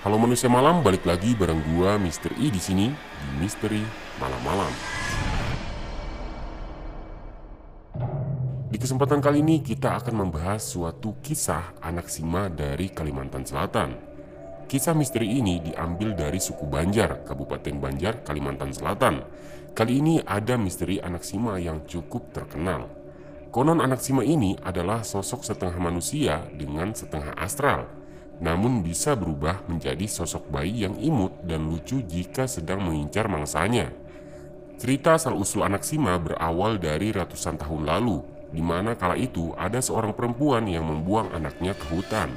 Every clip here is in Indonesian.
Halo manusia malam, balik lagi bareng gua Mr. I di sini di Misteri Malam-malam. Di kesempatan kali ini kita akan membahas suatu kisah anak Sima dari Kalimantan Selatan. Kisah misteri ini diambil dari suku Banjar, Kabupaten Banjar, Kalimantan Selatan. Kali ini ada misteri anak Sima yang cukup terkenal. Konon anak Sima ini adalah sosok setengah manusia dengan setengah astral namun bisa berubah menjadi sosok bayi yang imut dan lucu jika sedang mengincar mangsanya. Cerita asal-usul anak Sima berawal dari ratusan tahun lalu, di mana kala itu ada seorang perempuan yang membuang anaknya ke hutan.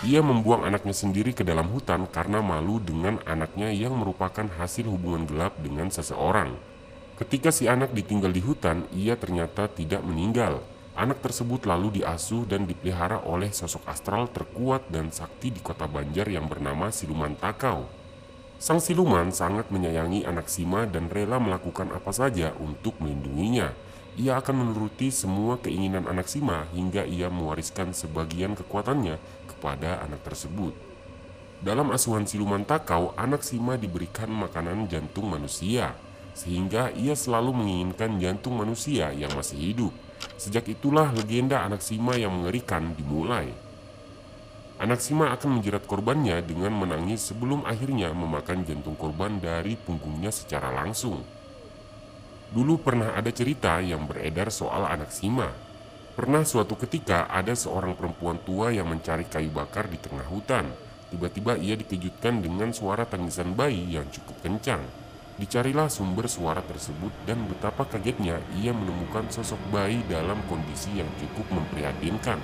Ia membuang anaknya sendiri ke dalam hutan karena malu dengan anaknya yang merupakan hasil hubungan gelap dengan seseorang. Ketika si anak ditinggal di hutan, ia ternyata tidak meninggal, Anak tersebut lalu diasuh dan dipelihara oleh sosok astral terkuat dan sakti di kota Banjar yang bernama Siluman Takau. Sang siluman sangat menyayangi anak Sima dan rela melakukan apa saja untuk melindunginya. Ia akan menuruti semua keinginan anak Sima hingga ia mewariskan sebagian kekuatannya kepada anak tersebut. Dalam asuhan siluman takau, anak Sima diberikan makanan jantung manusia, sehingga ia selalu menginginkan jantung manusia yang masih hidup. Sejak itulah legenda anak Sima yang mengerikan dimulai. Anak Sima akan menjerat korbannya dengan menangis sebelum akhirnya memakan jantung korban dari punggungnya secara langsung. Dulu pernah ada cerita yang beredar soal anak Sima. Pernah suatu ketika ada seorang perempuan tua yang mencari kayu bakar di tengah hutan. Tiba-tiba ia dikejutkan dengan suara tangisan bayi yang cukup kencang. Dicarilah sumber suara tersebut dan betapa kagetnya ia menemukan sosok bayi dalam kondisi yang cukup memprihatinkan.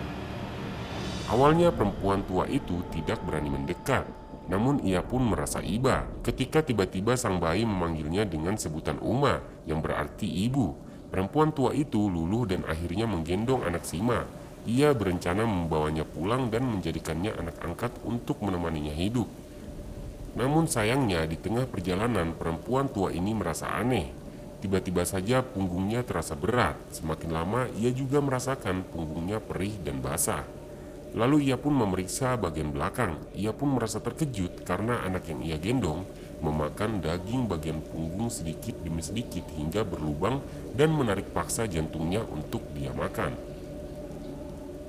Awalnya perempuan tua itu tidak berani mendekat, namun ia pun merasa iba ketika tiba-tiba sang bayi memanggilnya dengan sebutan Uma yang berarti ibu. Perempuan tua itu luluh dan akhirnya menggendong anak Sima. Ia berencana membawanya pulang dan menjadikannya anak angkat untuk menemaninya hidup. Namun sayangnya di tengah perjalanan perempuan tua ini merasa aneh. Tiba-tiba saja punggungnya terasa berat. Semakin lama ia juga merasakan punggungnya perih dan basah. Lalu ia pun memeriksa bagian belakang. Ia pun merasa terkejut karena anak yang ia gendong memakan daging bagian punggung sedikit demi sedikit hingga berlubang dan menarik paksa jantungnya untuk dia makan.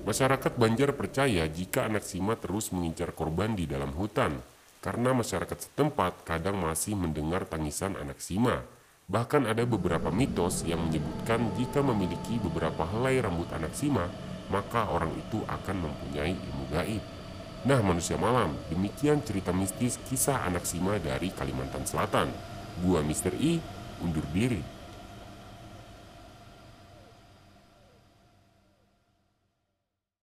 Masyarakat Banjar percaya jika anak Sima terus mengincar korban di dalam hutan, karena masyarakat setempat kadang masih mendengar tangisan anak Sima. Bahkan ada beberapa mitos yang menyebutkan jika memiliki beberapa helai rambut anak Sima, maka orang itu akan mempunyai ilmu gaib. Nah manusia malam, demikian cerita mistis kisah anak Sima dari Kalimantan Selatan. Gua Mister I, undur diri.